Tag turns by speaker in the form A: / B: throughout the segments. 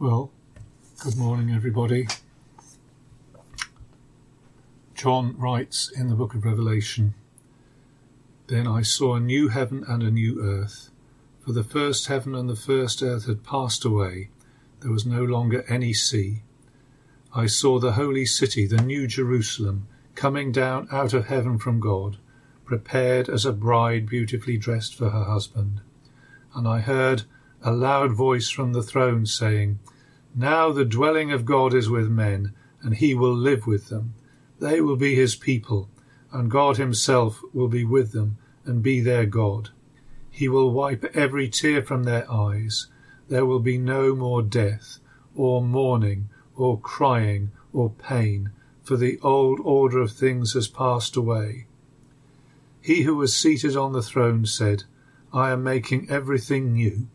A: Well, good morning, everybody. John writes in the book of Revelation Then I saw a new heaven and a new earth, for the first heaven and the first earth had passed away. There was no longer any sea. I saw the holy city, the new Jerusalem, coming down out of heaven from God, prepared as a bride beautifully dressed for her husband. And I heard a loud voice from the throne saying, Now the dwelling of God is with men, and he will live with them. They will be his people, and God himself will be with them and be their God. He will wipe every tear from their eyes. There will be no more death, or mourning, or crying, or pain, for the old order of things has passed away. He who was seated on the throne said, I am making everything new.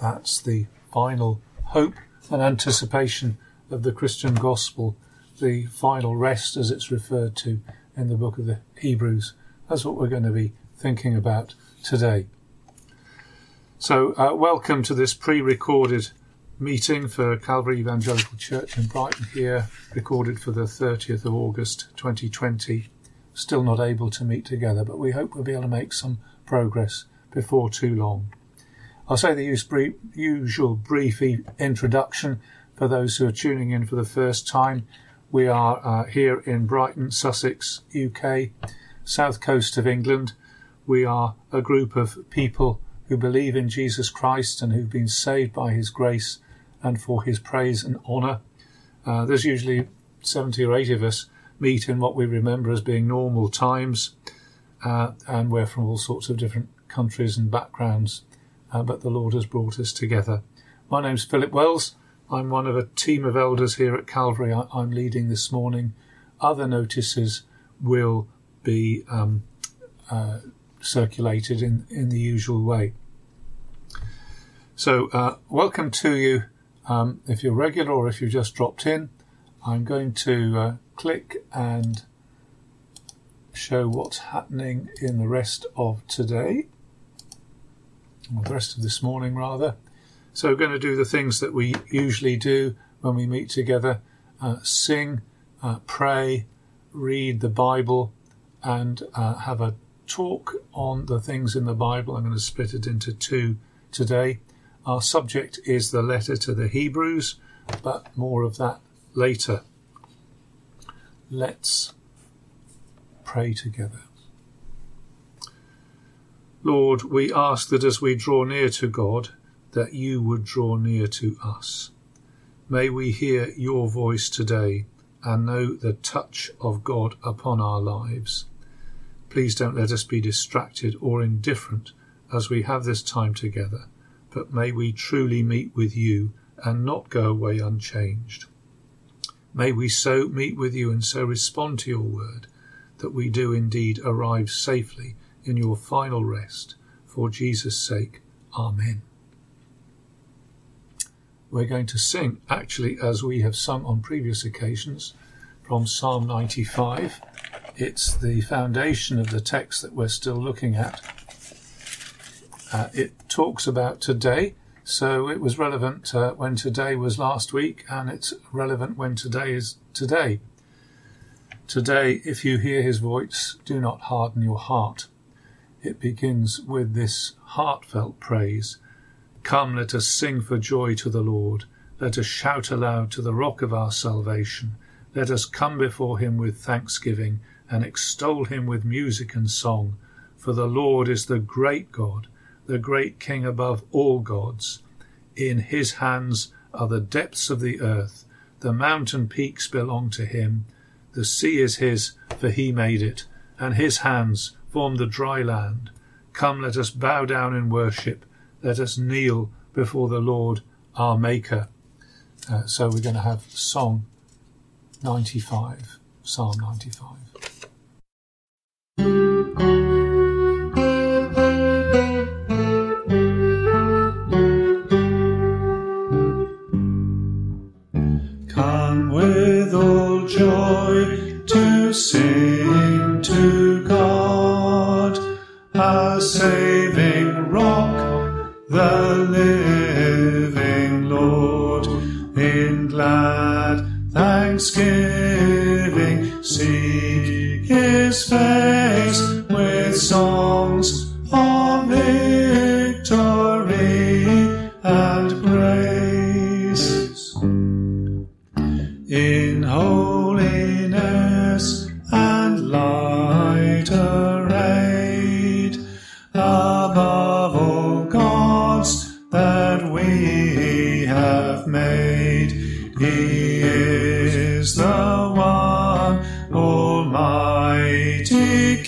A: That's the final hope and anticipation of the Christian gospel, the final rest as it's referred to in the book of the Hebrews. That's what we're going to be thinking about today. So, uh, welcome to this pre recorded meeting for Calvary Evangelical Church in Brighton here, recorded for the 30th of August 2020. Still not able to meet together, but we hope we'll be able to make some progress before too long. I'll say the usual brief introduction for those who are tuning in for the first time. We are uh, here in Brighton, Sussex, UK, south coast of England. We are a group of people who believe in Jesus Christ and who've been saved by his grace and for his praise and honour. Uh, there's usually 70 or 80 of us meet in what we remember as being normal times, uh, and we're from all sorts of different countries and backgrounds uh, but the Lord has brought us together. My name's Philip Wells. I'm one of a team of elders here at Calvary. I, am leading this morning. Other notices will be um, uh, circulated in, in the usual way. So, uh, welcome to you. Um, if you're regular or if you've just dropped in, I'm going to uh, click and show what's happening in the rest of today or the rest of this morning rather. So we're going to do the things that we usually do when we meet together uh, sing, uh, pray, read the Bible, and uh, have a talk on the things in the Bible. I'm going to split it into two today. Our subject is the letter to the Hebrews, but more of that later. Let's pray together. Lord, we ask that as we draw near to God, that you would draw near to us. May we hear your voice today and know the touch of God upon our lives. Please don't let us be distracted or indifferent as we have this time together, but may we truly meet with you and not go away unchanged. May we so meet with you and so respond to your word that we do indeed arrive safely in your final rest. For Jesus' sake, Amen. We're going to sing, actually, as we have sung on previous occasions, from Psalm 95. It's the foundation of the text that we're still looking at. Uh, it talks about today, so it was relevant uh, when today was last week, and it's relevant when today is today. Today, if you hear his voice, do not harden your heart it begins with this heartfelt praise. Come, let us sing for joy to the Lord. Let us shout aloud to the rock of our salvation. Let us come before him with thanksgiving and extol him with music and song. For the Lord is the great God, the great King above all gods. In his hands are the depths of the earth. The mountain peaks belong to him. The sea is his, for he made it, and his hands form the dry land. Come, let us bow down in worship. Let us kneel before the Lord our Maker. Uh, so we're going to have Song 95, Psalm 95.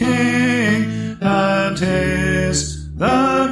A: King, and his the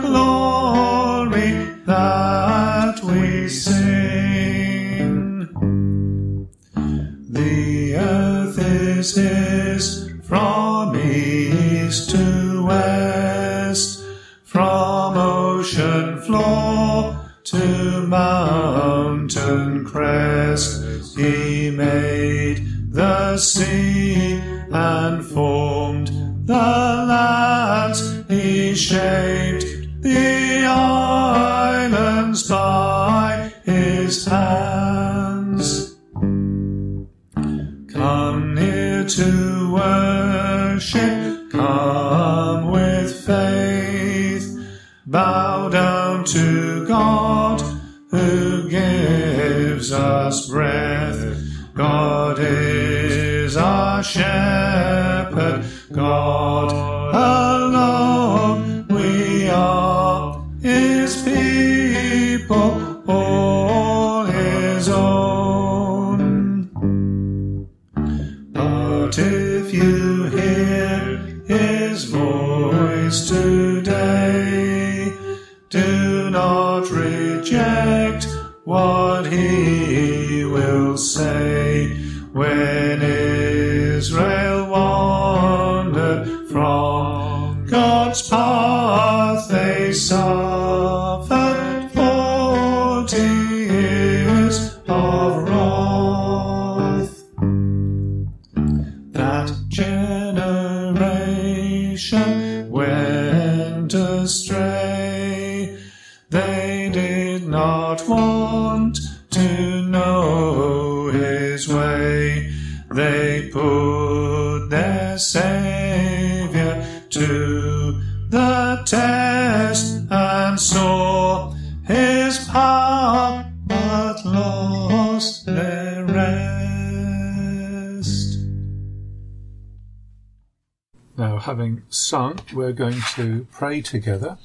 B: sung, we're going to pray together.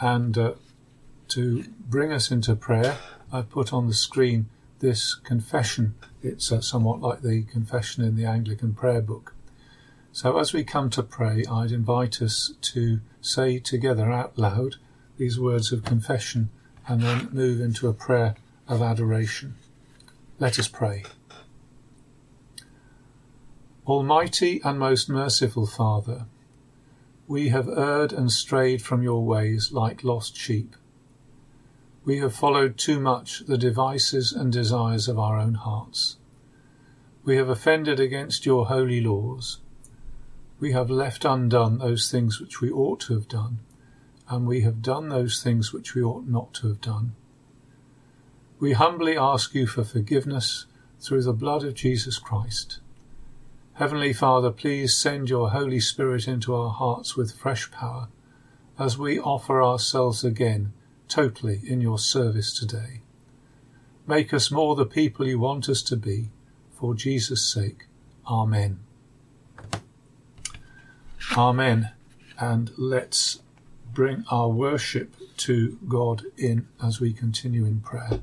B: And uh, to bring us into prayer, I've put on the screen this confession. It's uh, somewhat like the confession in the Anglican prayer book. So, as we come to pray, I'd invite us to say together out loud these words of confession and then move into a prayer of adoration. Let us pray. Almighty and most merciful Father, we have erred and strayed from your ways like lost sheep. We have followed too much the devices and desires of our own hearts. We have offended against your holy laws. We have left undone those things which we ought to have done, and we have done those things which we ought not to have done. We humbly ask you for forgiveness through the blood of Jesus Christ. Heavenly Father, please send your Holy Spirit into our hearts with fresh power as we offer ourselves again totally in your service today. Make us more the people you want us to be, for Jesus' sake. Amen. Amen. And let's bring our worship to God in as we continue in prayer.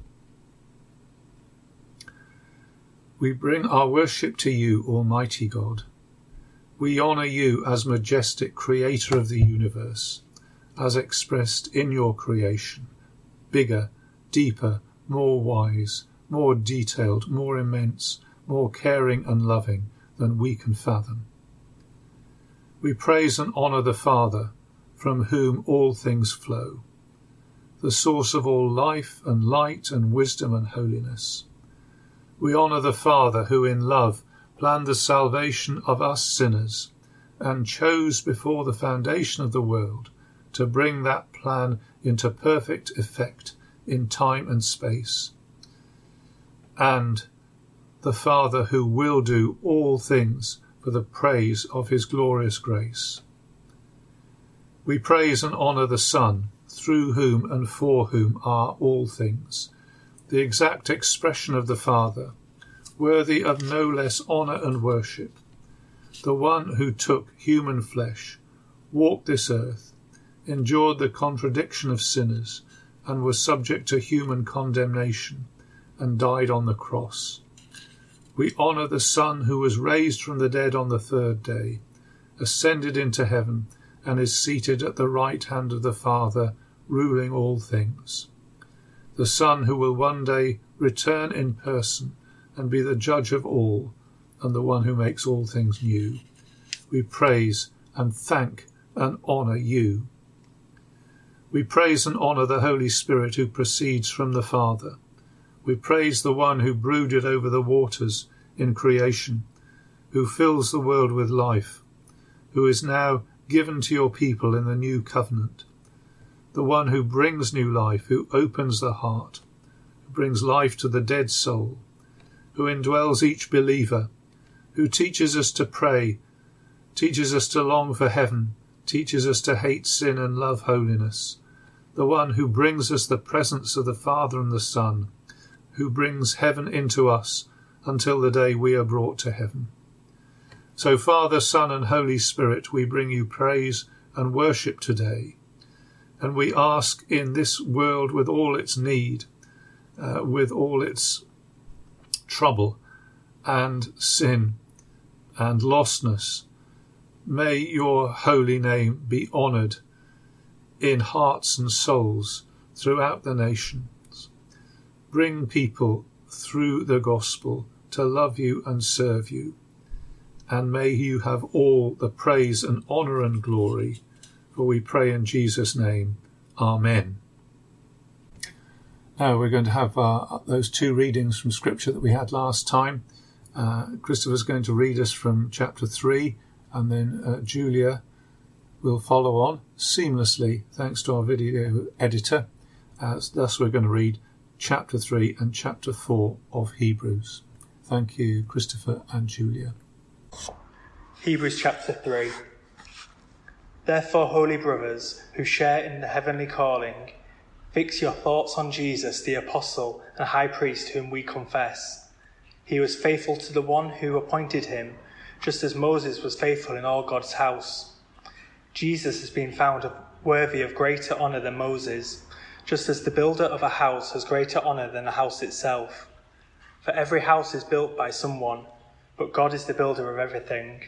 B: We bring our worship to you, Almighty God. We honour you as majestic Creator of the universe, as expressed in your creation, bigger, deeper, more wise, more detailed, more immense, more caring and loving than we can fathom. We praise and honour the Father, from whom all things flow, the source of all life and light and wisdom and holiness. We honour the Father who in love planned the salvation of us sinners and chose before the foundation of the world to bring that plan into perfect effect in time and space. And
A: the Father who will do all things for the praise of his glorious grace. We praise and honour the Son, through whom and for whom are all things, the exact expression of the Father, worthy of no less honour and worship, the one who took human flesh, walked this earth, endured the contradiction of sinners, and was subject to human condemnation, and died on the cross. We honour the Son who was raised from the dead on the third day, ascended into heaven, and is seated at the right hand of the Father, ruling all things. The Son who will one day return in person and be the judge of all, and the one who makes all things new. We praise and thank and honour you. We praise and honour the Holy Spirit who proceeds from the Father. We praise the one who brooded over the waters in creation, who fills the world with life, who is now given to your people in the new covenant, the one who brings new life, who opens the heart, who brings life to the dead soul, who indwells each believer, who teaches us to pray, teaches us to long for heaven, teaches us to hate sin and love holiness, the one who brings us the presence of the Father and the Son, who brings heaven into us until the day we are brought to heaven. So, Father, Son, and Holy Spirit, we bring you praise and worship today. And we ask in this world with all its need, uh, with all its trouble and sin and lostness, may your holy name be honoured in hearts and souls throughout the nations. Bring people through the gospel to love you and serve you. And may you have all the praise and honour and glory. For we pray in Jesus' name. Amen. Now we're going to have uh, those two readings from Scripture that we had last time. Uh, Christopher's going to read us from chapter 3, and then uh, Julia will follow on seamlessly thanks to our video editor. thus, we're going to read chapter 3 and chapter 4 of Hebrews. Thank you, Christopher and Julia.
C: Hebrews chapter 3. Therefore, holy brothers who share in the heavenly calling, fix your thoughts on Jesus, the apostle and high priest whom we confess. He was faithful to the one who appointed him, just as Moses was faithful in all God's house. Jesus has been found worthy of greater honour than Moses, just as the builder of a house has greater honour than the house itself. For every house is built by someone, but God is the builder of everything.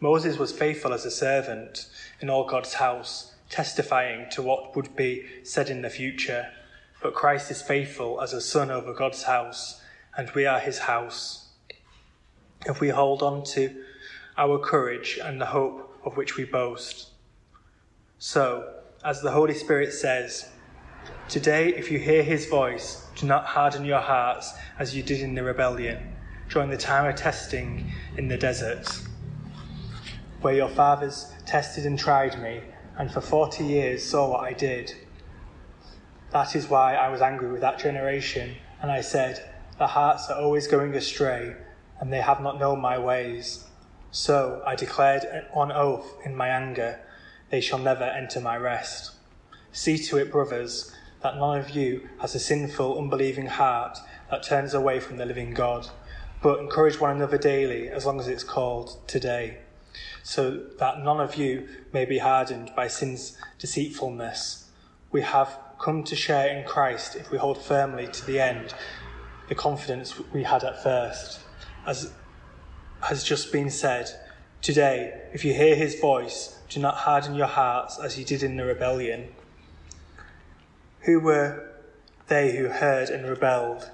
C: Moses was faithful as a servant in all God's house, testifying to what would be said in the future. But Christ is faithful as a son over God's house, and we are his house. If we hold on to our courage and the hope of which we boast. So, as the Holy Spirit says, Today, if you hear his voice, do not harden your hearts as you did in the rebellion during the time of testing in the desert, where your fathers tested and tried me, and for forty years saw what I did. That is why I was angry with that generation, and I said, The hearts are always going astray, and they have not known my ways. So I declared on oath in my anger, They shall never enter my rest. See to it, brothers that none of you has a sinful, unbelieving heart that turns away from the living God, but encourage one another daily as long as it's called today, so that none of you may be hardened by sin's deceitfulness. We have come to share in Christ if we hold firmly to the end the confidence we had at first. As has just been said, today, if you hear his voice, do not harden your hearts as you did in the rebellion. Who were they who heard and rebelled?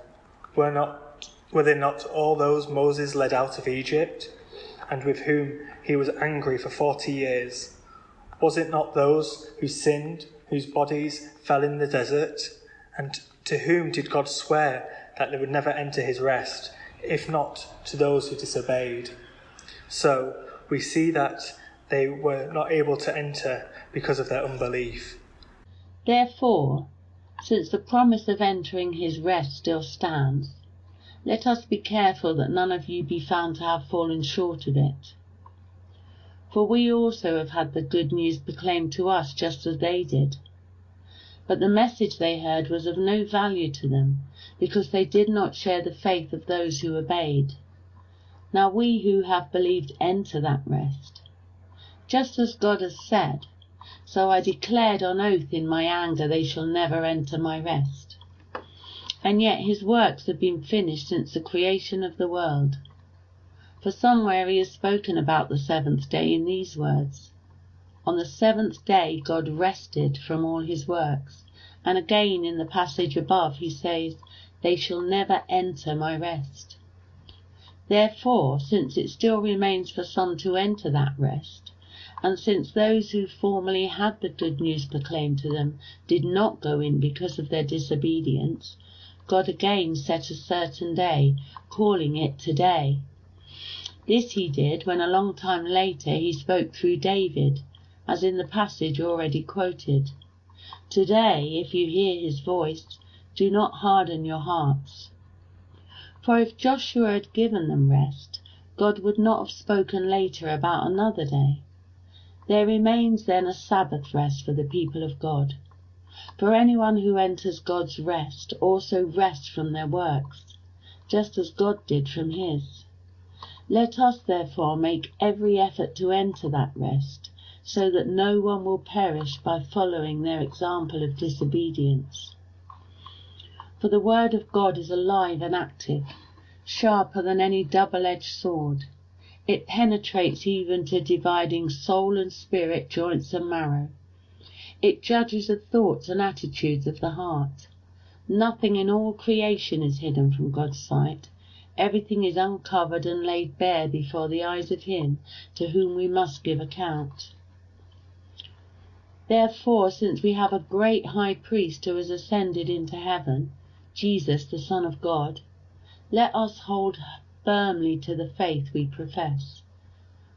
C: Were, not, were they not all those Moses led out of Egypt, and with whom he was angry for forty years? Was it not those who sinned, whose bodies fell in the desert? And to whom did God swear that they would never enter his rest, if not to those who disobeyed? So we see that they were not able to enter because of their unbelief.
D: Therefore, since the promise of entering his rest still stands, Let us be careful that none of you be found to have fallen short of it. For we also have had the good news proclaimed to us just as they did. But the message they heard was of no value to them, because they did not share the faith of those who obeyed. Now we who have believed enter that rest. Just as God has said, so I declared on oath in my anger, they shall never enter my rest. And yet his works have been finished since the creation of the world. For somewhere he has spoken about the seventh day in these words On the seventh day God rested from all his works. And again in the passage above he says, They shall never enter my rest. Therefore, since it still remains for some to enter that rest, and since those who formerly had the good news proclaimed to them did not go in because of their disobedience, God again set a certain day, calling it today. This he did when a long time later he spoke through David, as in the passage already quoted. Today, if you hear his voice, do not harden your hearts. For if Joshua had given them rest, God would not have spoken later about another day. There remains then a Sabbath rest for the people of God. For anyone who enters God's rest also rests from their works, just as God did from his. Let us therefore make every effort to enter that rest, so that no one will perish by following their example of disobedience. For the word of God is alive and active, sharper than any double edged sword it penetrates even to dividing soul and spirit, joints and marrow. It judges the thoughts and attitudes of the heart. Nothing in all creation is hidden from God's sight. Everything is uncovered and laid bare before the eyes of Him to whom we must give account. Therefore, since we have a great high priest who has ascended into heaven, Jesus, the Son of God, let us hold firmly to the faith we profess.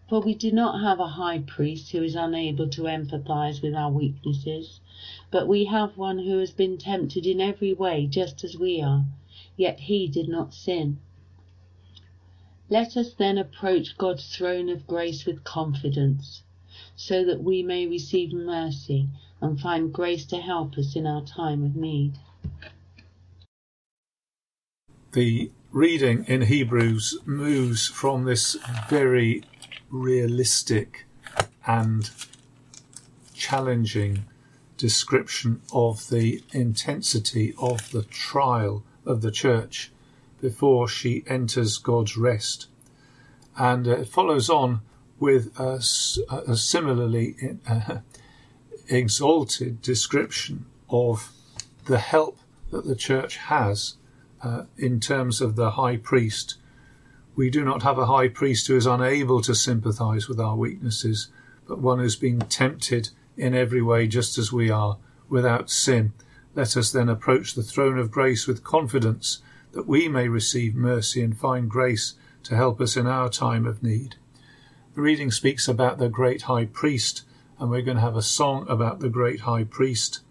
D: For we do not have a high priest who is unable to empathize with our weaknesses, but we have one who has been tempted in every way just as we are, yet he did not sin. Let us then approach God's throne of grace with confidence, so that we may receive mercy and find grace to help us in our time of need.
A: The reading in Hebrews moves from this very realistic and challenging description of the intensity of the trial of the church before she enters God's rest. And it follows on with a, a similarly uh, exalted description of the help that the church has uh, in terms of the high priest. We do not have a high priest who is unable to sympathize with our weaknesses, but one who's been tempted in every way just as we are, without sin. Let us then approach the throne of grace with confidence that we may receive mercy and find grace to help us in our time of need. The reading speaks about the great high priest, and we're going to have a song about the great high priest,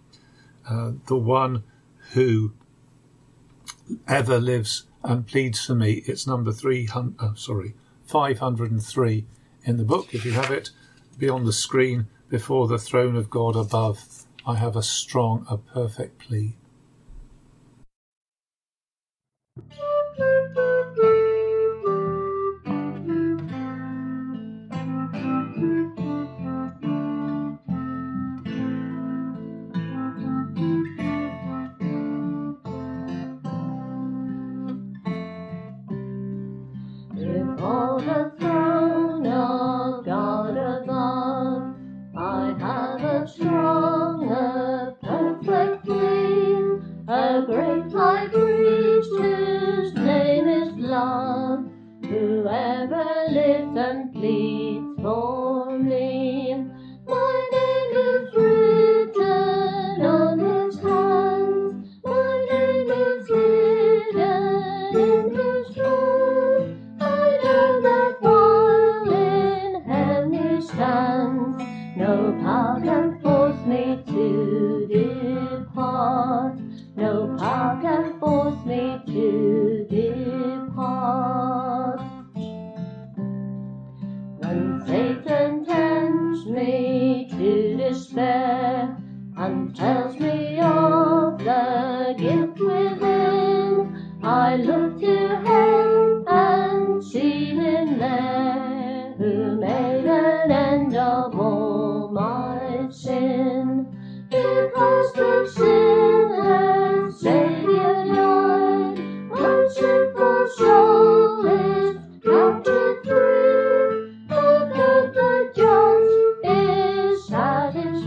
A: uh, the one who ever lives and pleads for me. It's number three hundred. Oh, sorry, five hundred and three in the book. If you have it, be on the screen before the throne of God above. I have a strong, a perfect plea.
E: I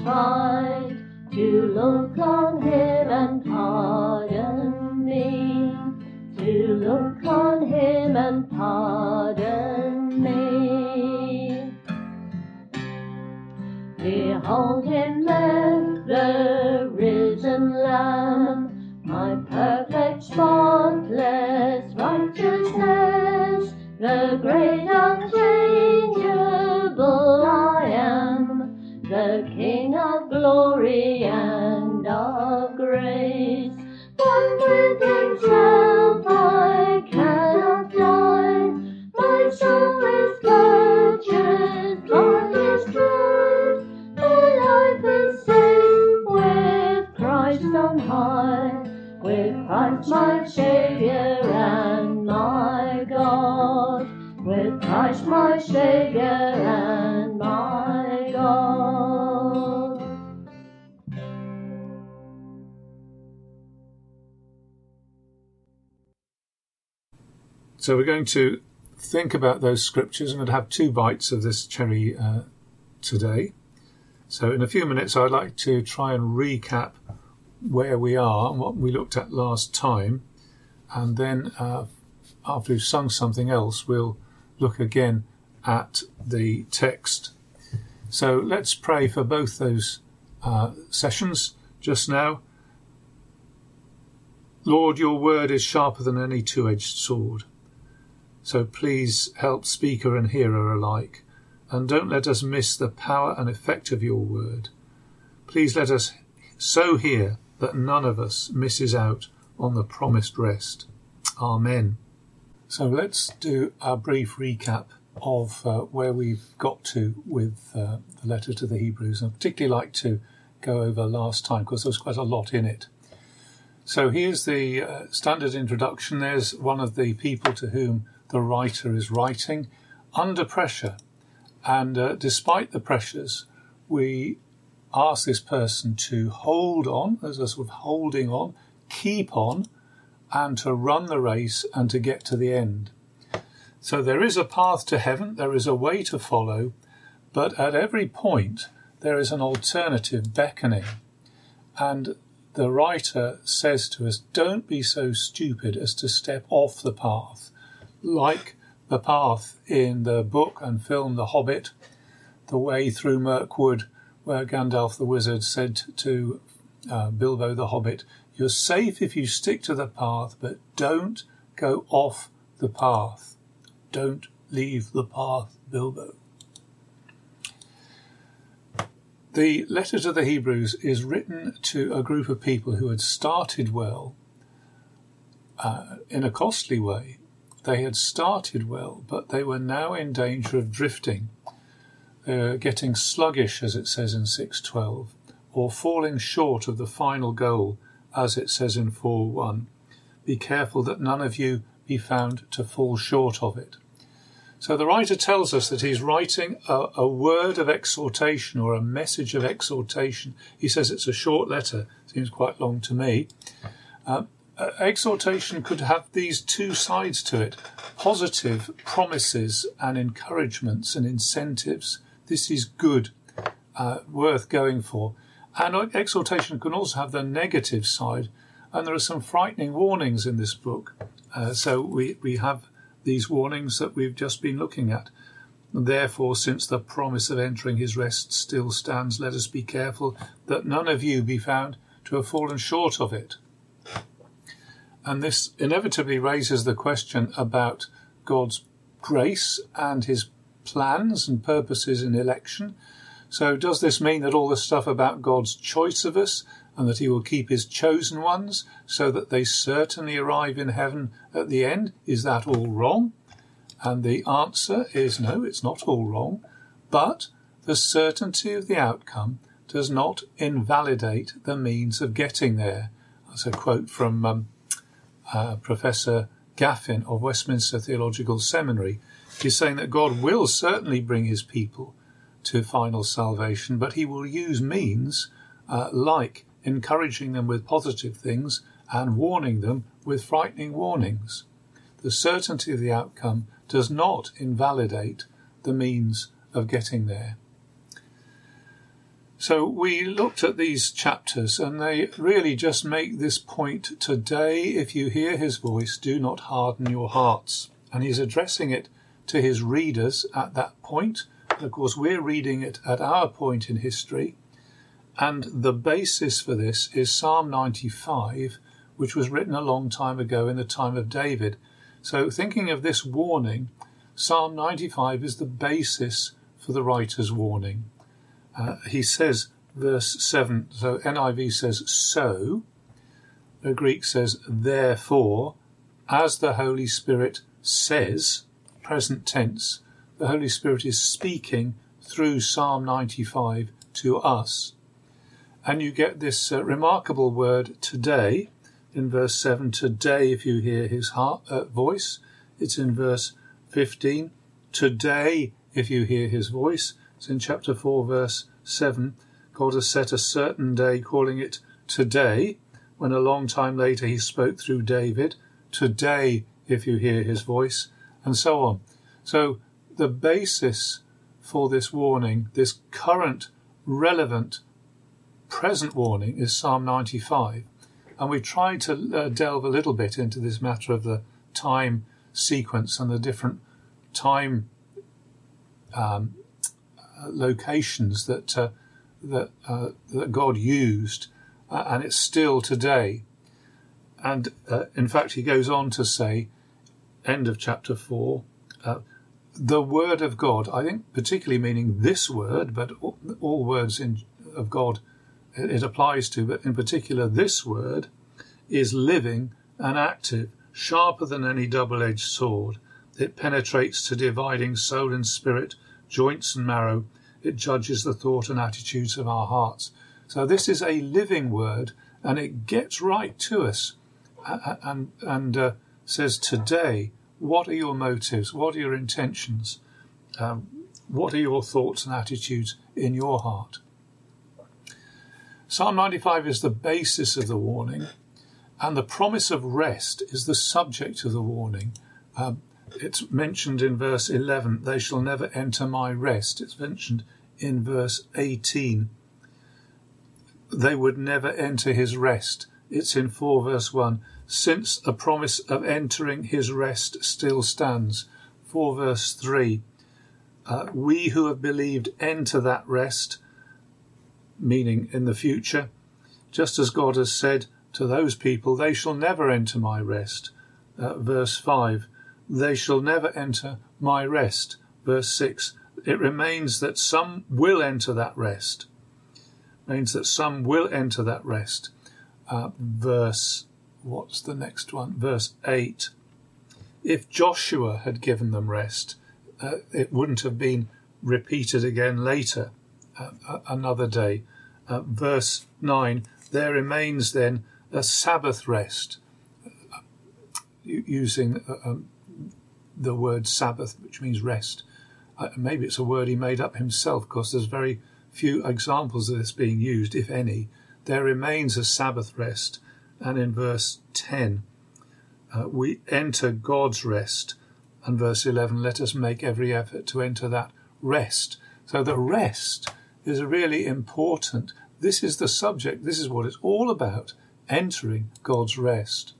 E: satisfied to look on him and pardon me. To look on him and pardon me. Behold him there, the risen Lamb, my Saviour and my God.
A: So we're going to think about those scriptures. I'm going to have two bites of this cherry uh, today. So in a few minutes, I'd like to try and recap where we are and what we looked at last time, and then uh, after we've sung something else, we'll look again at the text. So let's pray for both those uh, sessions just now. Lord, your word is sharper than any two edged sword. So please help speaker and hearer alike, and don't let us miss the power and effect of your word. Please let us so hear that none of us misses out on the promised rest. Amen. So let's do a brief recap of uh, where we've got to with uh, the letter to the Hebrews. I'd particularly like to go over last time because there was quite a lot in it. So here's the uh, standard introduction. There's one of the people to whom the writer is writing under pressure. And uh, despite the pressures, we ask this person to hold on, as a sort of holding on, keep on, and to run the race and to get to the end. So there is a path to heaven, there is a way to follow, but at every point there is an alternative beckoning. And the writer says to us, don't be so stupid as to step off the path, like the path in the book and film The Hobbit, the way through Mirkwood, where Gandalf the Wizard said to uh, Bilbo the Hobbit, You're safe if you stick to the path, but don't go off the path. Don't leave the path, Bilbo. The letter to the Hebrews is written to a group of people who had started well uh, in a costly way. They had started well, but they were now in danger of drifting. They were getting sluggish, as it says in 612, or falling short of the final goal, as it says in 4.1. Be careful that none of you be found to fall short of it. So the writer tells us that he's writing a, a, word of exhortation or a message of exhortation. He says it's a short letter, seems quite long to me. Uh, uh, exhortation could have these two sides to it positive promises and encouragements and incentives. This is good, uh, worth going for. And exhortation can also have the negative side. And there are some frightening warnings in this book. Uh, so we, we have these warnings that we've just been looking at. Therefore, since the promise of entering his rest still stands, let us be careful that none of you be found to have fallen short of it. And this inevitably raises the question about God's grace and his plans and purposes in election. So, does this mean that all the stuff about God's choice of us and that he will keep his chosen ones so that they certainly arrive in heaven at the end? Is that all wrong? And the answer is no, it's not all wrong, but the certainty of the outcome does not invalidate the means of getting there. That's a quote from um, uh, Professor Gaffin of Westminster Theological Seminary. He's saying that God will certainly bring his people to final salvation, but he will use means uh, like encouraging them with positive things and warning them with frightening warnings. The certainty of the outcome does not invalidate the means of getting there. So we looked at these chapters and they really just make this point today, if you hear his voice, do not harden your hearts. And he's addressing it to his readers at that point. Of course, we're reading it at our point in history. And the basis for this is Psalm 95, which was written a long time ago in the time of David. So, thinking of this warning, Psalm 95 is the basis for the writer's warning. Uh, he says, verse 7, so NIV says, so. The Greek says, therefore, as the Holy Spirit says, present tense, the Holy Spirit is speaking through Psalm 95 to us. And you get this uh, remarkable word today in verse 7. Today, if you hear his heart, uh, voice, it's in verse 15. Today, if you hear his voice, it's in chapter 4, verse 7. God has set a certain day, calling it today, when a long time later he spoke through David. Today, if you hear his voice, and so on. So, the basis for this warning, this current, relevant, present warning, is Psalm 95. And we tried to uh, delve a little bit into this matter of the time sequence and the different time um, locations that uh, that uh, that God used, uh, and it's still today. And uh, in fact, he goes on to say, end of chapter four, uh, the word of God. I think particularly meaning this word, but all, all words in, of God it, applies to, but in particular this word is living and active, sharper than any double-edged sword. It penetrates to dividing soul and spirit joints and marrow. It judges the thought and attitudes of our hearts. So this is a living word, and it gets right to us, and and uh, says today, what are your motives? What are your intentions? Um, what are your thoughts and attitudes in your heart? Psalm 95 is the basis of the warning, and the promise of rest is the subject of the warning. Um, it's mentioned in verse 11, they shall never enter my rest. It's mentioned in verse 18, they would never enter his rest. It's in 4 verse 1, since a promise of entering his rest still stands. 4 verse 3, uh, we who have believed enter that rest, meaning in the future, just as God has said to those people, they shall never enter my rest. Uh, verse 5, they shall never enter my rest. Verse 6 it remains that some will enter that rest. Means that some will enter that rest. Uh, verse, what's the next one? Verse 8. If Joshua had given them rest, uh, it wouldn't have been repeated again later, another day. Uh, verse 9. There remains then a Sabbath rest, uh, using uh, um, the word Sabbath, which means rest. Uh, maybe it's a word he made up himself, because there's very few examples of this being used, if any. There remains a Sabbath rest, and in verse 10, uh, we enter God's rest. And verse 11, let us make every effort to enter that rest. So the rest is really important. This is the subject, this is what it's all about entering God's rest.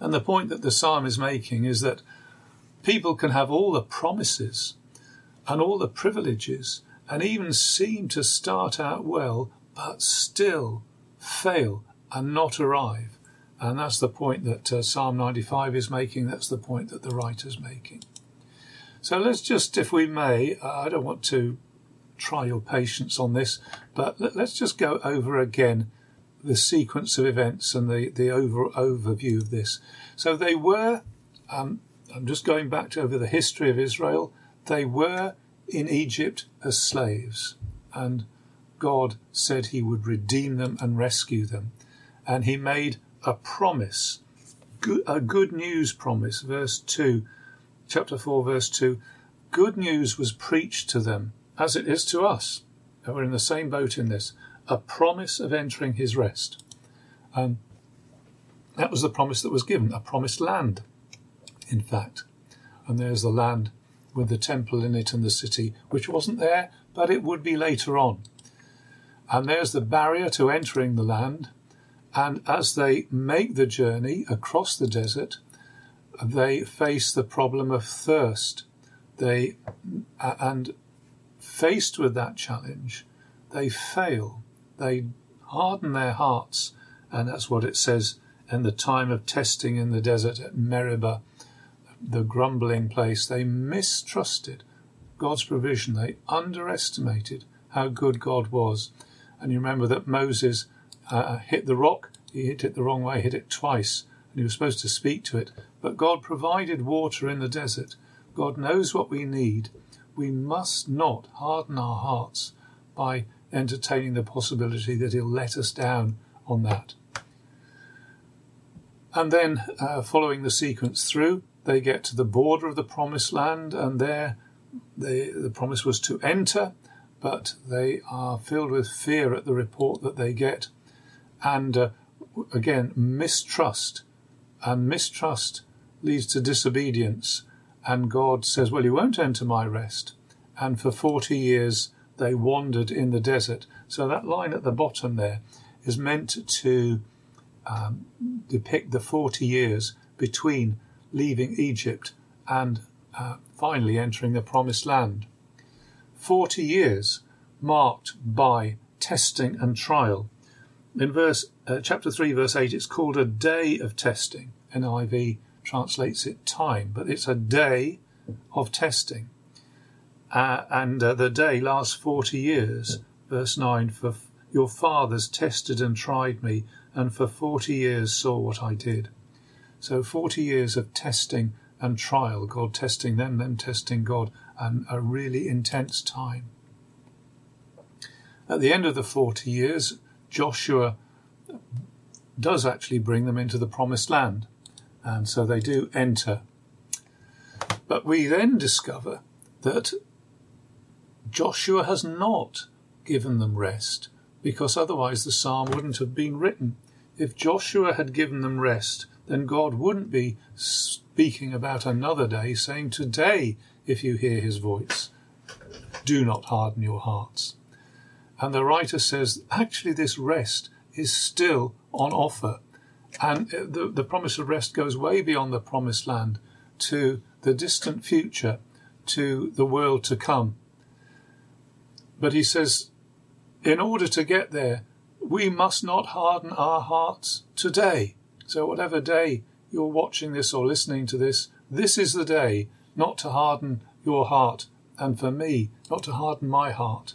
A: And the point that the psalm is making is that People can have all the promises and all the privileges and even seem to start out well, but still fail and not arrive. And that's the point that uh, Psalm 95 is making. That's the point that the writer's making. So let's just, if we may, I don't want to try your patience on this, but let, us just go over again the sequence of events and the, the over, overview of this. So they were um, I'm just going back to over the history of Israel. They were in Egypt as slaves, and God said He would redeem them and rescue them. And He made a promise a good news promise. Verse 2, chapter 4, verse 2. Good news was preached to them, as it is to us. And we're in the same boat in this. A promise of entering his rest. Um, that was the promise that was given, a promised land, in fact. And there's the land with the temple in it and the city, which wasn't there, but it would be later on. And there's the barrier to entering the land. And as they make the journey across the desert, they face the problem of thirst. They and faced with that challenge, they fail. They harden their hearts, and that's what it says in the time of testing in the desert at Meribah, the grumbling place. They mistrusted God's provision. They underestimated how good God was. And you remember that Moses uh, hit the rock, he hit it the wrong way, hit it twice, and he was supposed to speak to it. But God provided water in the desert. God knows what we need. We must not harden our hearts by entertaining the possibility that He'll let us down on that. And then, uh, following the sequence through, they get to the border of the promised land, and there they, the promise was to enter, but they are filled with fear at the report that they get, and uh, again, mistrust. And mistrust leads to disobedience, and God says, Well, you won't enter my rest. And for 40 years they wandered in the desert. So that line at the bottom there is meant to um, depict the 40 years between leaving Egypt and uh, finally entering the promised land. 40 years marked by testing and trial. In verse uh, chapter 3 verse 8 it's called a day of testing. NIV translates it time, but it's a day of testing. Uh, and uh, the day lasts 40 years. Verse 9 For your fathers tested and tried me, and for 40 years saw what I did. So 40 years of testing and trial, God testing them, them testing God, and a really intense time. At the end of the 40 years, Joshua does actually bring them into the promised land, and so they do enter. But we then discover that Joshua has not given them rest, because otherwise the psalm wouldn't have been written. If Joshua had given them rest, then God wouldn't be speaking about another day, saying, Today, if you hear his voice, do not harden your hearts. And the writer says, actually, this rest is still on offer. And the, the promise of rest goes way beyond the promised land to the distant future, to the world to come. But he says, in order to get there, we must not harden our hearts today. So, whatever day you're watching this or listening to this, this is the day not to harden your heart, and for me, not to harden my heart.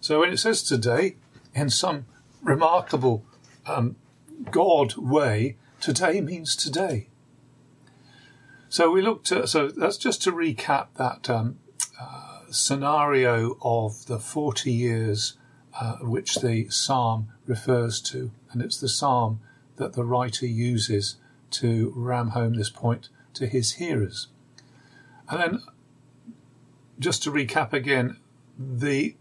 A: So, when it says today, in some remarkable um, God way, today means today. So, we looked at, so that's just to recap that um, scenario of the 40 years uh, which the psalm refers to. And it's the psalm that the writer uses to ram home this point to his hearers. And then, just to recap again, the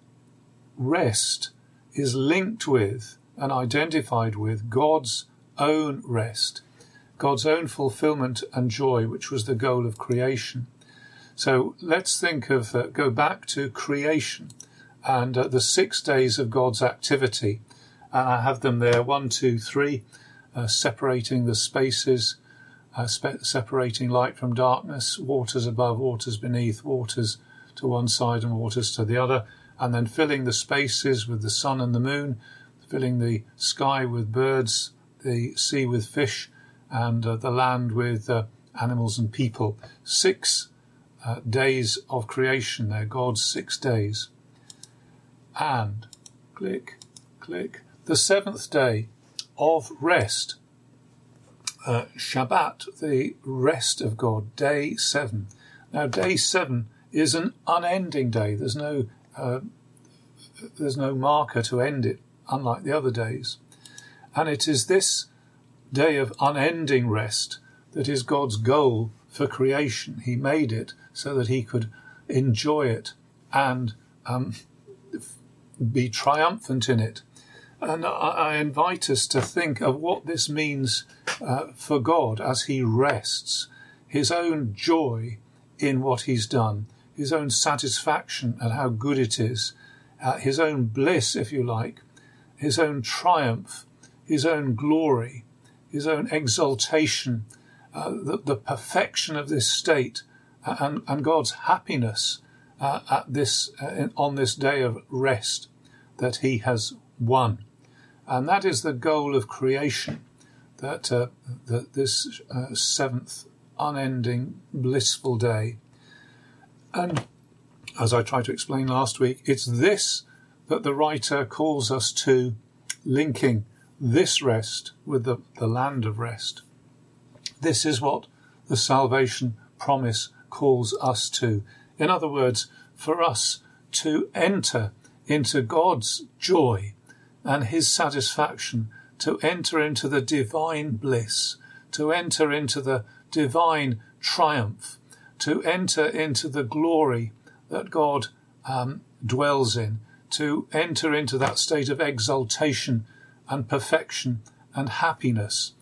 A: rest is linked with and identified with God's own rest, God's own fulfillment and joy, which was the goal of creation. So let's think of, uh, go back to creation and uh, the six days of God's activity. And I have them there one, two, three, uh, separating the spaces, uh, spe- separating light from darkness, waters above, waters beneath, waters to one side and waters to the other, and then filling the spaces with the sun and the moon, filling the sky with birds, the sea with fish, and uh, the land with uh, animals and people. Six uh, days of creation there, God's six days. And click, click, the seventh day of rest. Uh, Shabbat, the rest of God, day seven. Now, day seven is an unending day. There's no, uh, there's no marker to end it, unlike the other days. And it is this day of unending rest that is God's goal for creation. He made it so that he could enjoy it and um, be triumphant in it. And I, invite us to think of what this means uh, for God as he rests, his own joy in what he's done, his own satisfaction at how good it is, uh, his own bliss, if you like, his own triumph, his own glory, his own exaltation, uh, the, the, perfection of this state, uh, and, and, God's happiness uh, at this uh, on this day of rest that He has won, and that is the goal of creation. That, uh, that this uh, seventh unending blissful day, and as I tried to explain last week, it's this that the writer calls us to, linking this rest with the, the land of rest. This is what the salvation promise calls us to. In other words, for us to enter into God's joy and His satisfaction, to enter into the divine bliss, to enter into the divine triumph, to enter into the glory that God um, dwells in, to enter into that state of exaltation and perfection and happiness.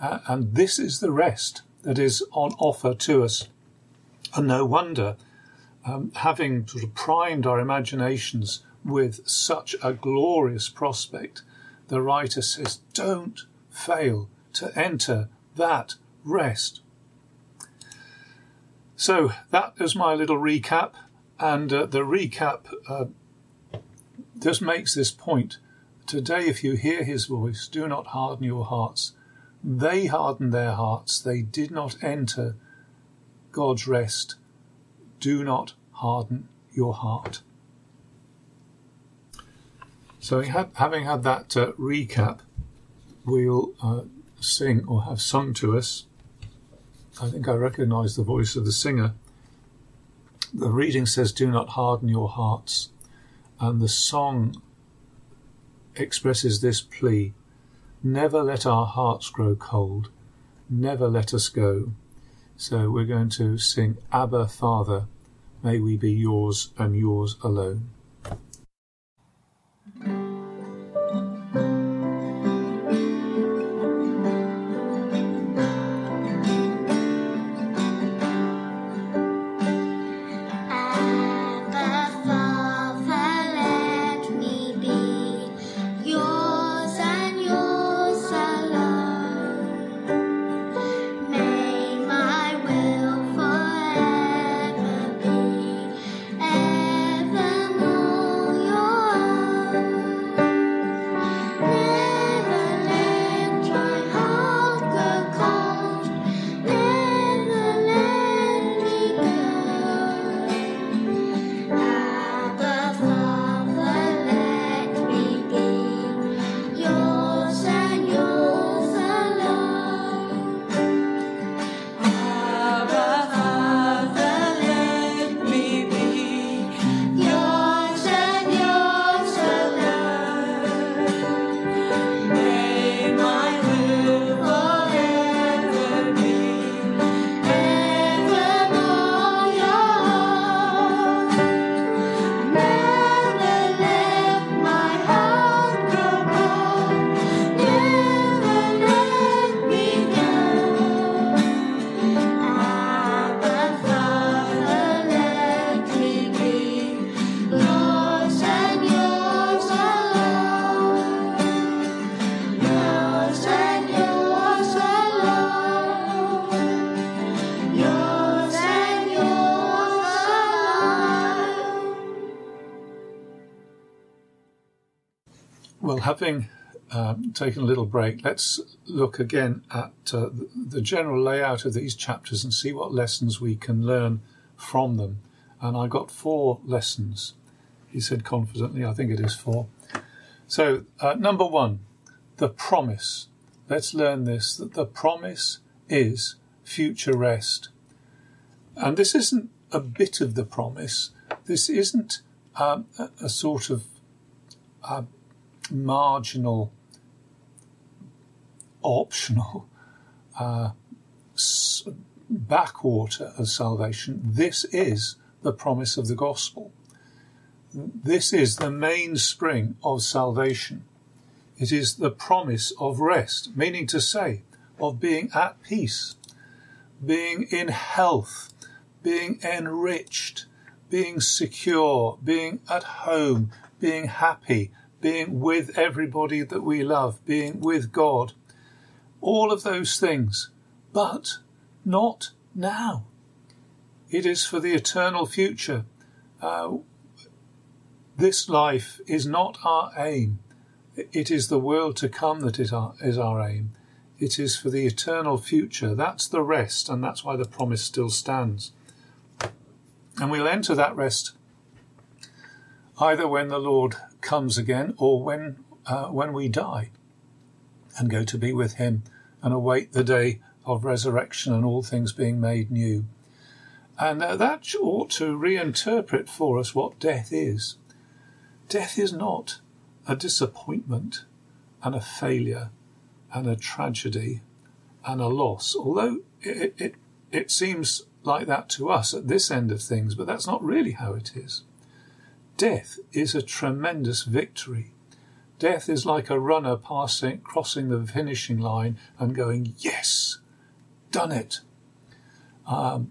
A: Uh, and this is the rest that is on offer to us. And no wonder, um, having sort of primed our imaginations with such a glorious prospect, the writer says, don't fail to enter that rest. So that is my little recap, and uh, the recap uh, just makes this point. Today, if you hear his voice, do not harden your hearts. They hardened their hearts. They did not enter God's rest. Do not harden your heart. So, having had that uh, recap, we'll uh, sing or have sung to us. I think I recognize the voice of the singer. The reading says, Do not harden your hearts. And the song expresses this plea Never let our hearts grow cold, never let us go. So we're going to sing Abba Father, may we be yours and yours alone. Having um, taken a little break, let's look again at uh, the general layout of these chapters and see what lessons we can learn from them. And I got four lessons. He said confidently, I think it is four. So, uh, number one, the promise. Let's learn this that the promise is future rest. And this isn't a bit of the promise, this isn't um, a, a, sort of uh, marginal, optional uh, backwater of salvation. This is the promise of the gospel. This is the mainspring of salvation. It is the promise of rest, meaning to say, of being at peace, being in health, being enriched, being secure, being at home, being happy, being with everybody that we love, being with God. All of those things, but not now. It is for the eternal future. Uh, this life is not our aim. It is the world to come that is our, is our aim. It is for the eternal future. That's the rest, and that's why the promise still stands. And we'll enter that rest either when the Lord comes again or when uh, when we die and go to be with Him and await the day of resurrection and all things being made new. And uh, that ought to reinterpret for us what death is. Death is not a disappointment and a failure and a tragedy and a loss, although it, it, it seems like that to us at this end of things, but that's not really how it is. Death is a tremendous victory. Death is like a runner passing, crossing the finishing line and going, Yes, done it. Um,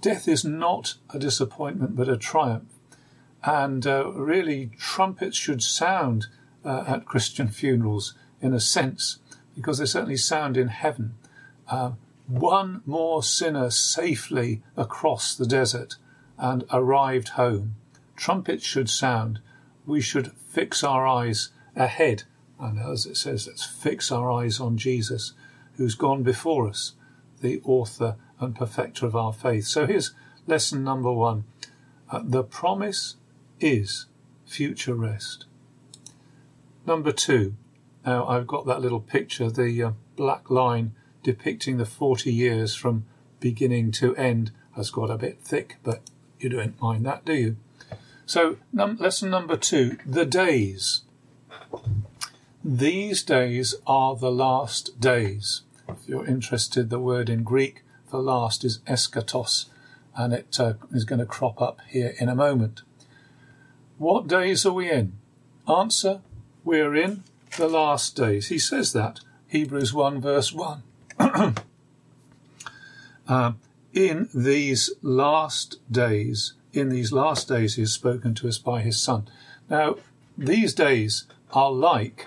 A: death is not a disappointment, but a triumph. And uh, really, trumpets should sound uh, at Christian funerals in a sense, because they certainly sound in heaven. Uh, one more sinner safely across the desert and arrived home. Trumpets should sound. We should fix our eyes ahead. And as it says, let's fix our eyes on Jesus, who's gone before us, the author and perfecter of our faith. So here's lesson number one uh, the promise is future rest. Number two, now I've got that little picture, the uh, black line depicting the 40 years from beginning to end has got a bit thick, but you don't mind that, do you? So, num- lesson number two the days. These days are the last days. If you're interested, the word in Greek for last is eschatos, and it uh, is going to crop up here in a moment. What days are we in? Answer We're in the last days. He says that. Hebrews 1, verse 1. uh, in these last days, in these last days, he has spoken to us by his Son. Now, these days are like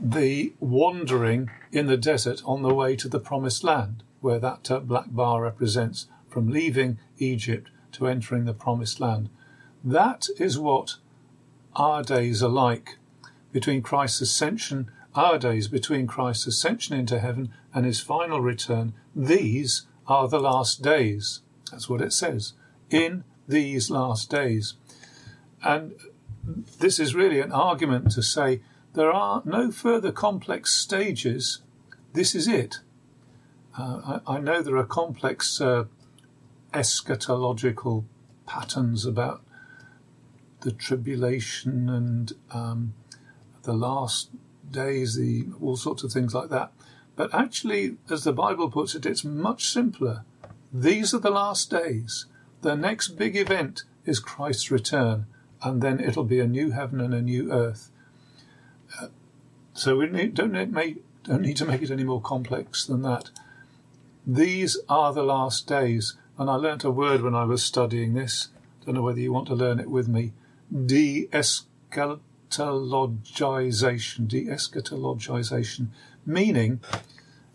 A: the wandering in the desert on the way to the promised land, where that uh, black bar represents from leaving Egypt to entering the promised land. That is what our days are like between Christ's ascension, our days between Christ's ascension into heaven and his final return. These are the last days. That's what it says. In these last days. And this is really an argument to say there are no further complex stages. This is it. Uh, I, I, know there are complex uh, eschatological patterns about the tribulation and um, the last days, the all sorts of things like that. But actually, as the Bible puts it, it's much simpler. These are the last days. The next big event is Christ's return, and then it'll be a new heaven and a new earth. Uh, so we need, don't, need, make, don't need to make it any more complex than that. These are the last days, and I learnt a word when I was studying this. Don't know whether you want to learn it with me. De-eschatologization. De-eschatologization, meaning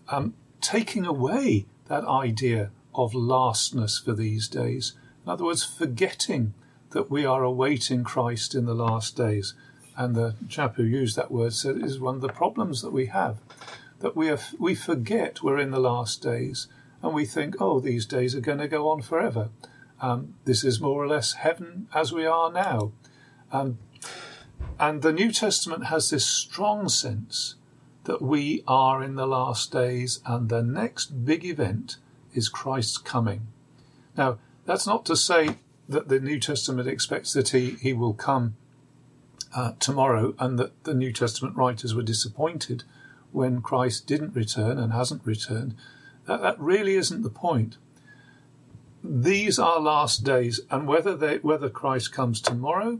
A: um, taking away that idea of lastness for these days. In other words, forgetting that we are awaiting Christ in the last days. And the chap who used that word said is one of the problems that we have, that we have, we forget we're in the last days, and we think, oh, these days are going to go on forever. Um, this is more or less heaven as we are now. Um, and the New Testament has this strong sense that we are in the last days, and the next big event is Christ's coming. Now, that's not to say that the New Testament expects that he, he will come uh, tomorrow and that the New Testament writers were disappointed when Christ didn't return and hasn't returned. That, that really isn't the point. these are last days, and whether they, whether Christ comes tomorrow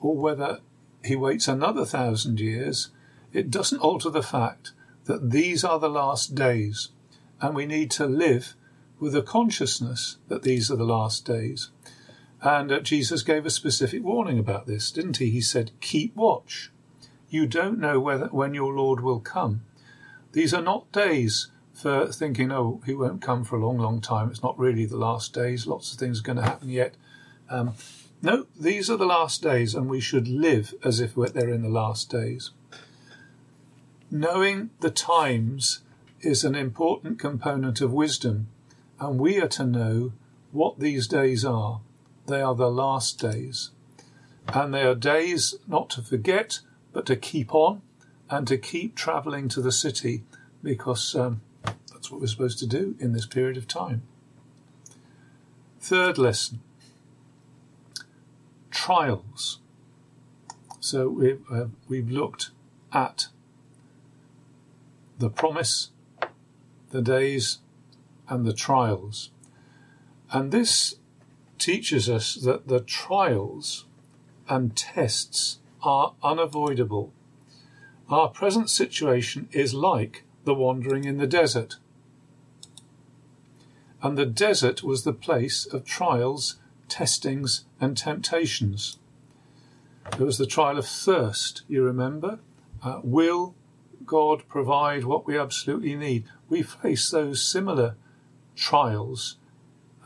A: or whether he waits another thousand years, it doesn't alter the fact that these are the last days, and we need to live with a consciousness that these are the last days. And uh, Jesus gave a specific warning about this, didn't he? He said, "Keep watch. You don't know whether when your Lord will come. These are not days for thinking, oh, he won't come for a long, long time. It's not really the last days. Lots of things are going to happen yet. Um, no, these are the last days, and we should live as if they're in the last days. Knowing the times is an important component of wisdom, and we are to know what these days are. They are the last days. And they are days not to forget, but to keep on and to keep travelling to the city because um, that's what we're supposed to do in this period of time. Third lesson trials. So we've, uh, we've looked at the promise, the days, and the trials. And this teaches us that the trials and tests are unavoidable. Our present situation is like the wandering in the desert. And the desert was the place of trials, testings, and temptations. There was the trial of thirst, you remember? Uh, will God provide what we absolutely need? We face those similar trials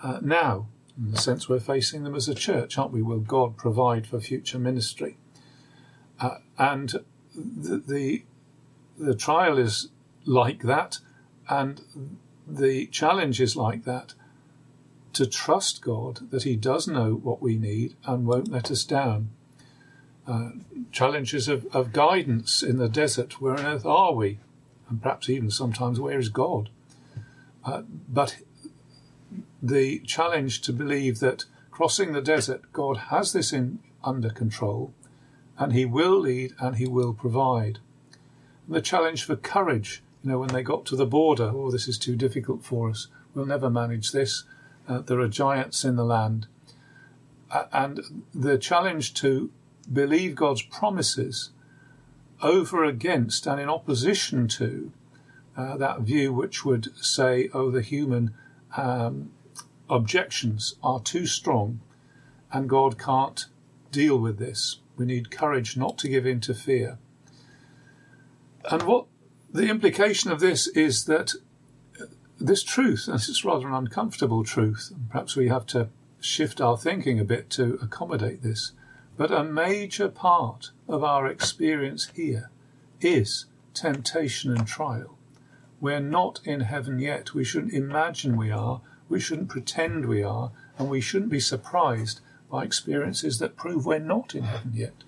A: uh, now, in the sense we're facing them as a church, aren't we? Will God provide for future ministry? Uh, and the, the, the trial is like that, and the challenge is like that. To trust God that He does know what we need and won't let us down. Uh, challenges of, of guidance in the desert. Where on earth are we? And perhaps even sometimes, where is God? Uh, but the challenge to believe that crossing the desert, God has this in under control, and He will lead and He will provide. And the challenge for courage, you know, when they got to the border, oh, this is too difficult for us. We'll never manage this. Uh, there are giants in the land. Uh, and the challenge to believe God's promises over against and in opposition to uh, that view which would say, oh, the human um, objections are too strong and God can't deal with this. We need courage not to give in to fear. And what the implication of this is that this truth, and it's rather an uncomfortable truth, perhaps we have to shift our thinking a bit to accommodate this, but a major part of our experience here is temptation and trial. We're not in heaven yet. We shouldn't imagine we are. We shouldn't pretend we are. And we shouldn't be surprised by experiences that prove we're not in heaven yet.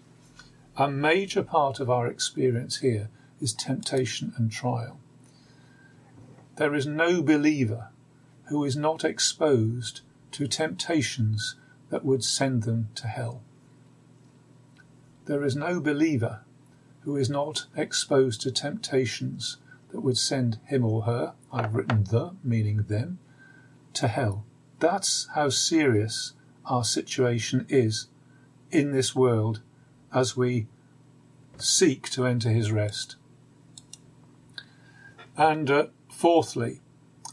A: A major part of our experience here is temptation and trial. There is no believer who is not exposed to temptations that would send them to hell. There is no believer who is not exposed to temptations that would send him or her, I've written the, meaning them, to hell. That's how serious our situation is in this world as we seek to enter his rest. And uh, fourthly,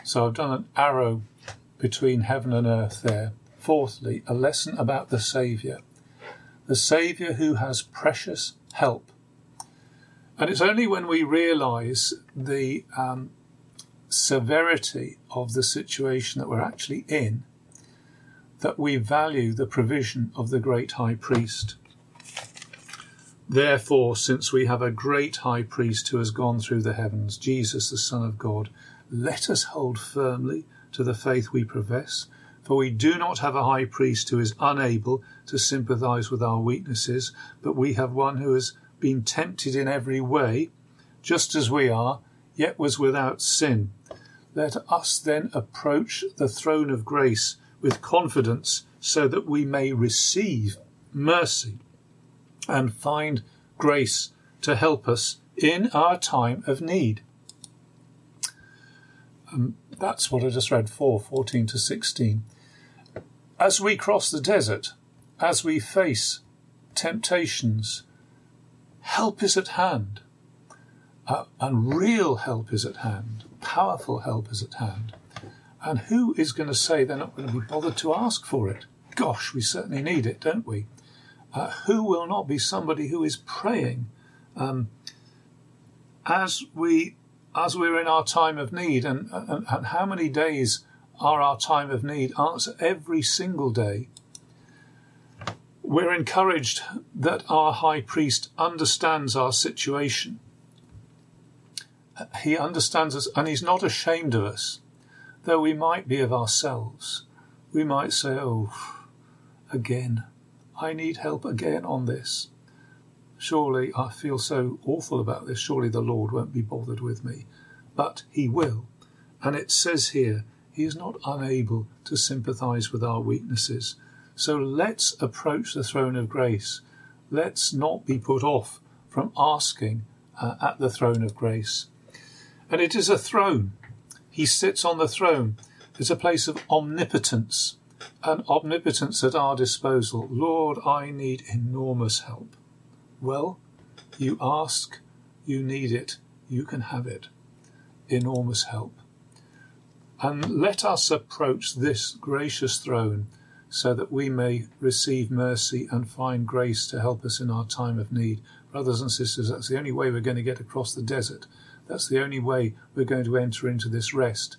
A: so I've done an arrow between heaven and earth there. Fourthly, a lesson about the Saviour. The Saviour who has precious help. And it's only when we realise the um, severity of the situation that we're actually in that we value the provision of the great high priest. Therefore, since we have a great high priest who has gone through the heavens, Jesus, the Son of God, let us hold firmly to the faith we profess. For we do not have a high priest who is unable to sympathize with our weaknesses, but we have one who has been tempted in every way, just as we are, yet was without sin. Let us then approach the throne of grace with confidence so that we may receive mercy and find grace to help us in our time of need. Um, that's what I just read 4 14 to 16. as we cross the desert, as we face temptations, help is at hand. Uh, and real help is at hand. Powerful help is at hand. And who is going to say they're not going to be bothered to ask for it? Gosh, we certainly need it, don't we? Uh, who will not be somebody who is praying um, as we as we're in our time of need, and, and, and how many days are our time of need? Answer every single day. We're encouraged that our high priest understands our situation. He understands us and he's not ashamed of us, though we might be of ourselves. We might say, Oh, again, I need help again on this. Surely I feel so awful about this. Surely the Lord won't be bothered with me. But He will. And it says here, He is not unable to sympathize with our weaknesses. So let's approach the throne of grace. Let's not be put off from asking uh, at the throne of grace. And it is a throne. He sits on the throne. It's a place of omnipotence an omnipotence at our disposal. Lord, I need enormous help. Well, you ask, you need it, you can have it. Enormous help. And let us approach this gracious throne so that we may receive mercy and find grace to help us in our time of need. Brothers and sisters, that's the only way we're going to get across the desert. That's the only way we're going to enter into this rest.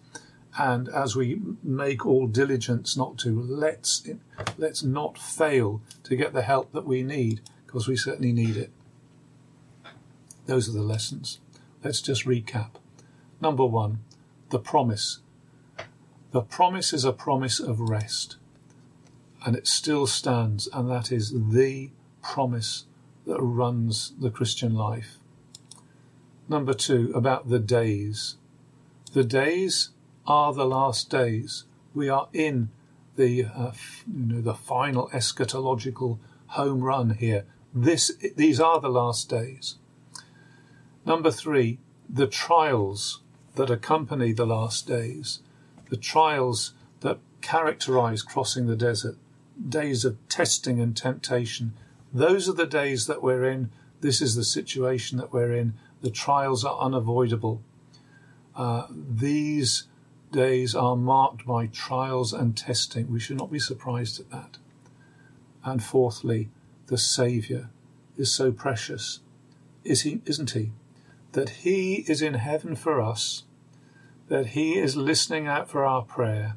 A: And as we make all diligence not to, let's, let's not fail to get the help that we need because we certainly need it. Those are the lessons. Let's just recap. Number one, the promise. The promise is a promise of rest, and it still stands, and that is the promise that runs the Christian life. Number two, about the days. The days are the last days. We are in the uh, you know the final eschatological home run here. This, these are the last days. Number three, the trials that accompany the last days, the trials that characterize crossing the desert, days of testing and temptation. Those are the days that we're in. This is the situation that we're in. The trials are unavoidable. Uh, these days are marked by trials and testing. We should not be surprised at that. And fourthly, the Saviour is so precious, is he, isn't he? That he is in heaven for us, that he is listening out for our prayer,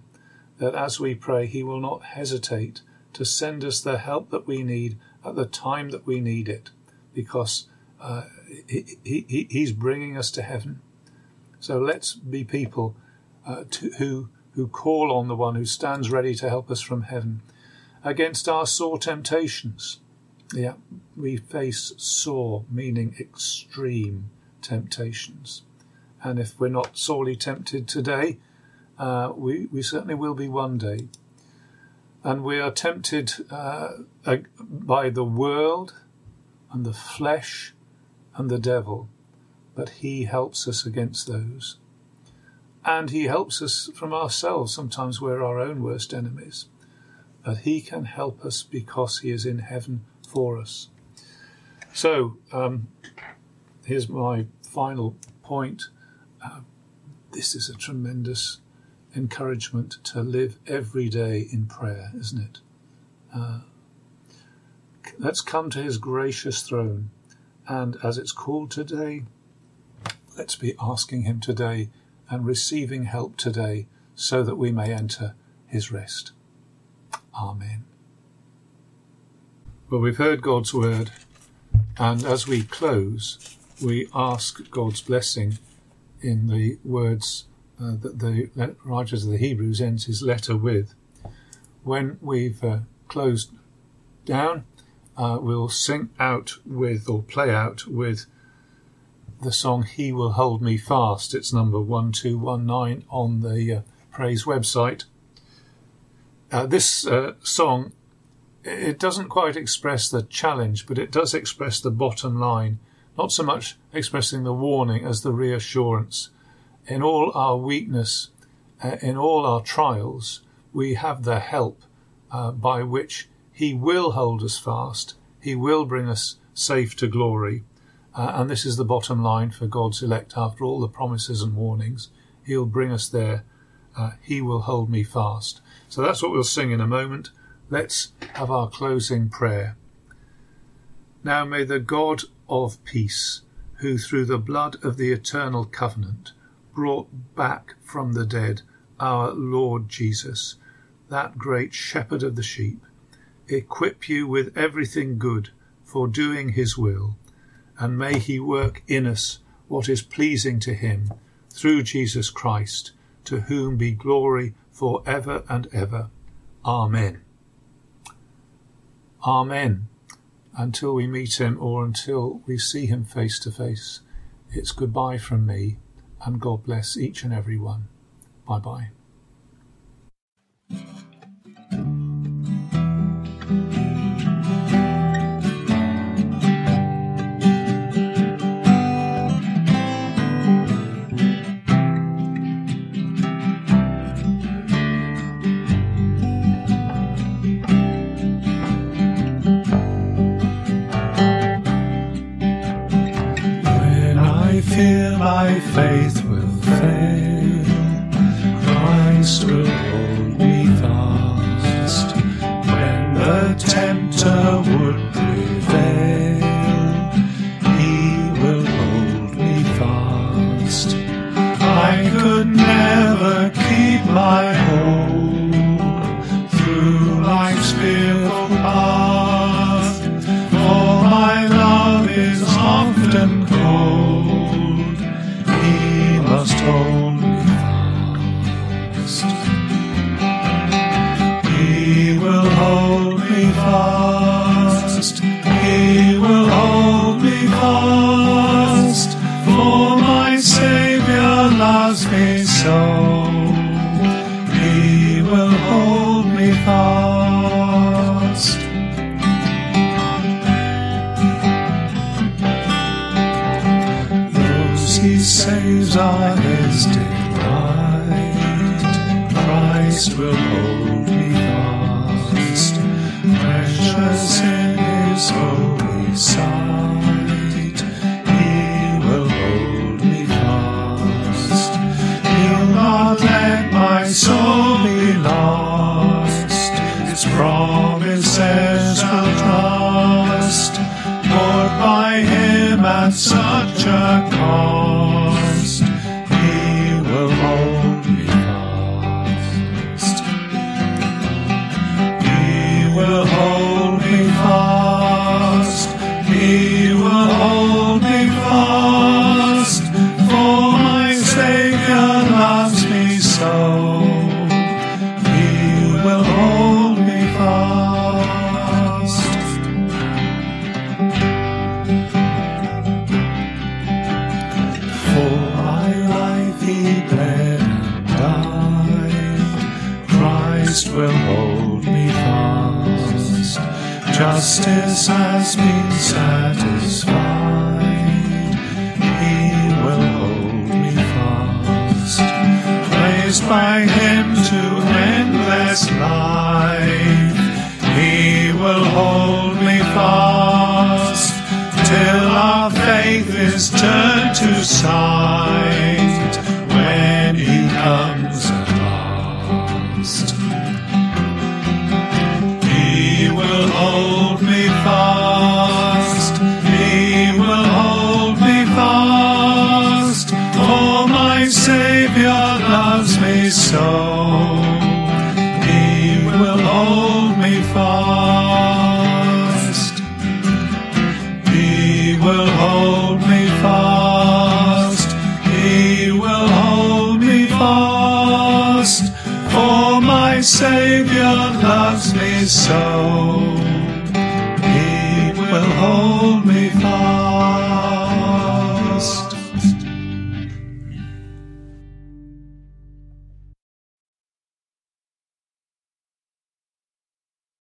A: that as we pray, he will not hesitate to send us the help that we need at the time that we need it, because uh, he, he, he's bringing us to heaven. So let's be people uh, to, who who call on the one who stands ready to help us from heaven against our sore temptations yeah, we face sore, meaning extreme temptations. And if we're not sorely tempted today, uh, we, we certainly will be one day. And we are tempted uh, by the world and the flesh and the devil, but he helps us against those. And he helps us from ourselves. Sometimes we're our own worst enemies. But he can help us because he is in heaven for us. So, um, here's my final point. Uh, this is a tremendous encouragement to live every day in prayer, isn't it? Uh, let's come to his gracious throne, and as it's called today, let's be asking him today and receiving help today so that we may enter his rest. Amen. Well, we've heard God's word, and as we close, we ask God's blessing in the words uh, that the writer of the Hebrews ends his letter with. When we've uh, closed down, uh, we'll sing out with or play out with the song He Will Hold Me Fast. It's number 1219 on the uh, Praise website. Uh, this uh, song it doesn't quite express the challenge, but it does express the bottom line, not so much expressing the warning as the reassurance. In all our weakness, uh, in all our trials, we have the help uh, by which He will hold us fast. He will bring us safe to glory. Uh, and this is the bottom line for God's elect after all the promises and warnings. He'll bring us there. Uh, he will hold me fast. So that's what we'll sing in a moment. Let's have our closing prayer. Now may the God of peace, who through the blood of the eternal covenant brought back from the dead our Lord Jesus, that great shepherd of the sheep, equip you with everything good for doing his will, and may he work in us what is pleasing to him through Jesus Christ, to whom be glory for ever and ever. Amen. Amen. Until we meet him or until we see him face to face, it's goodbye from me, and God bless each and every one. Bye bye.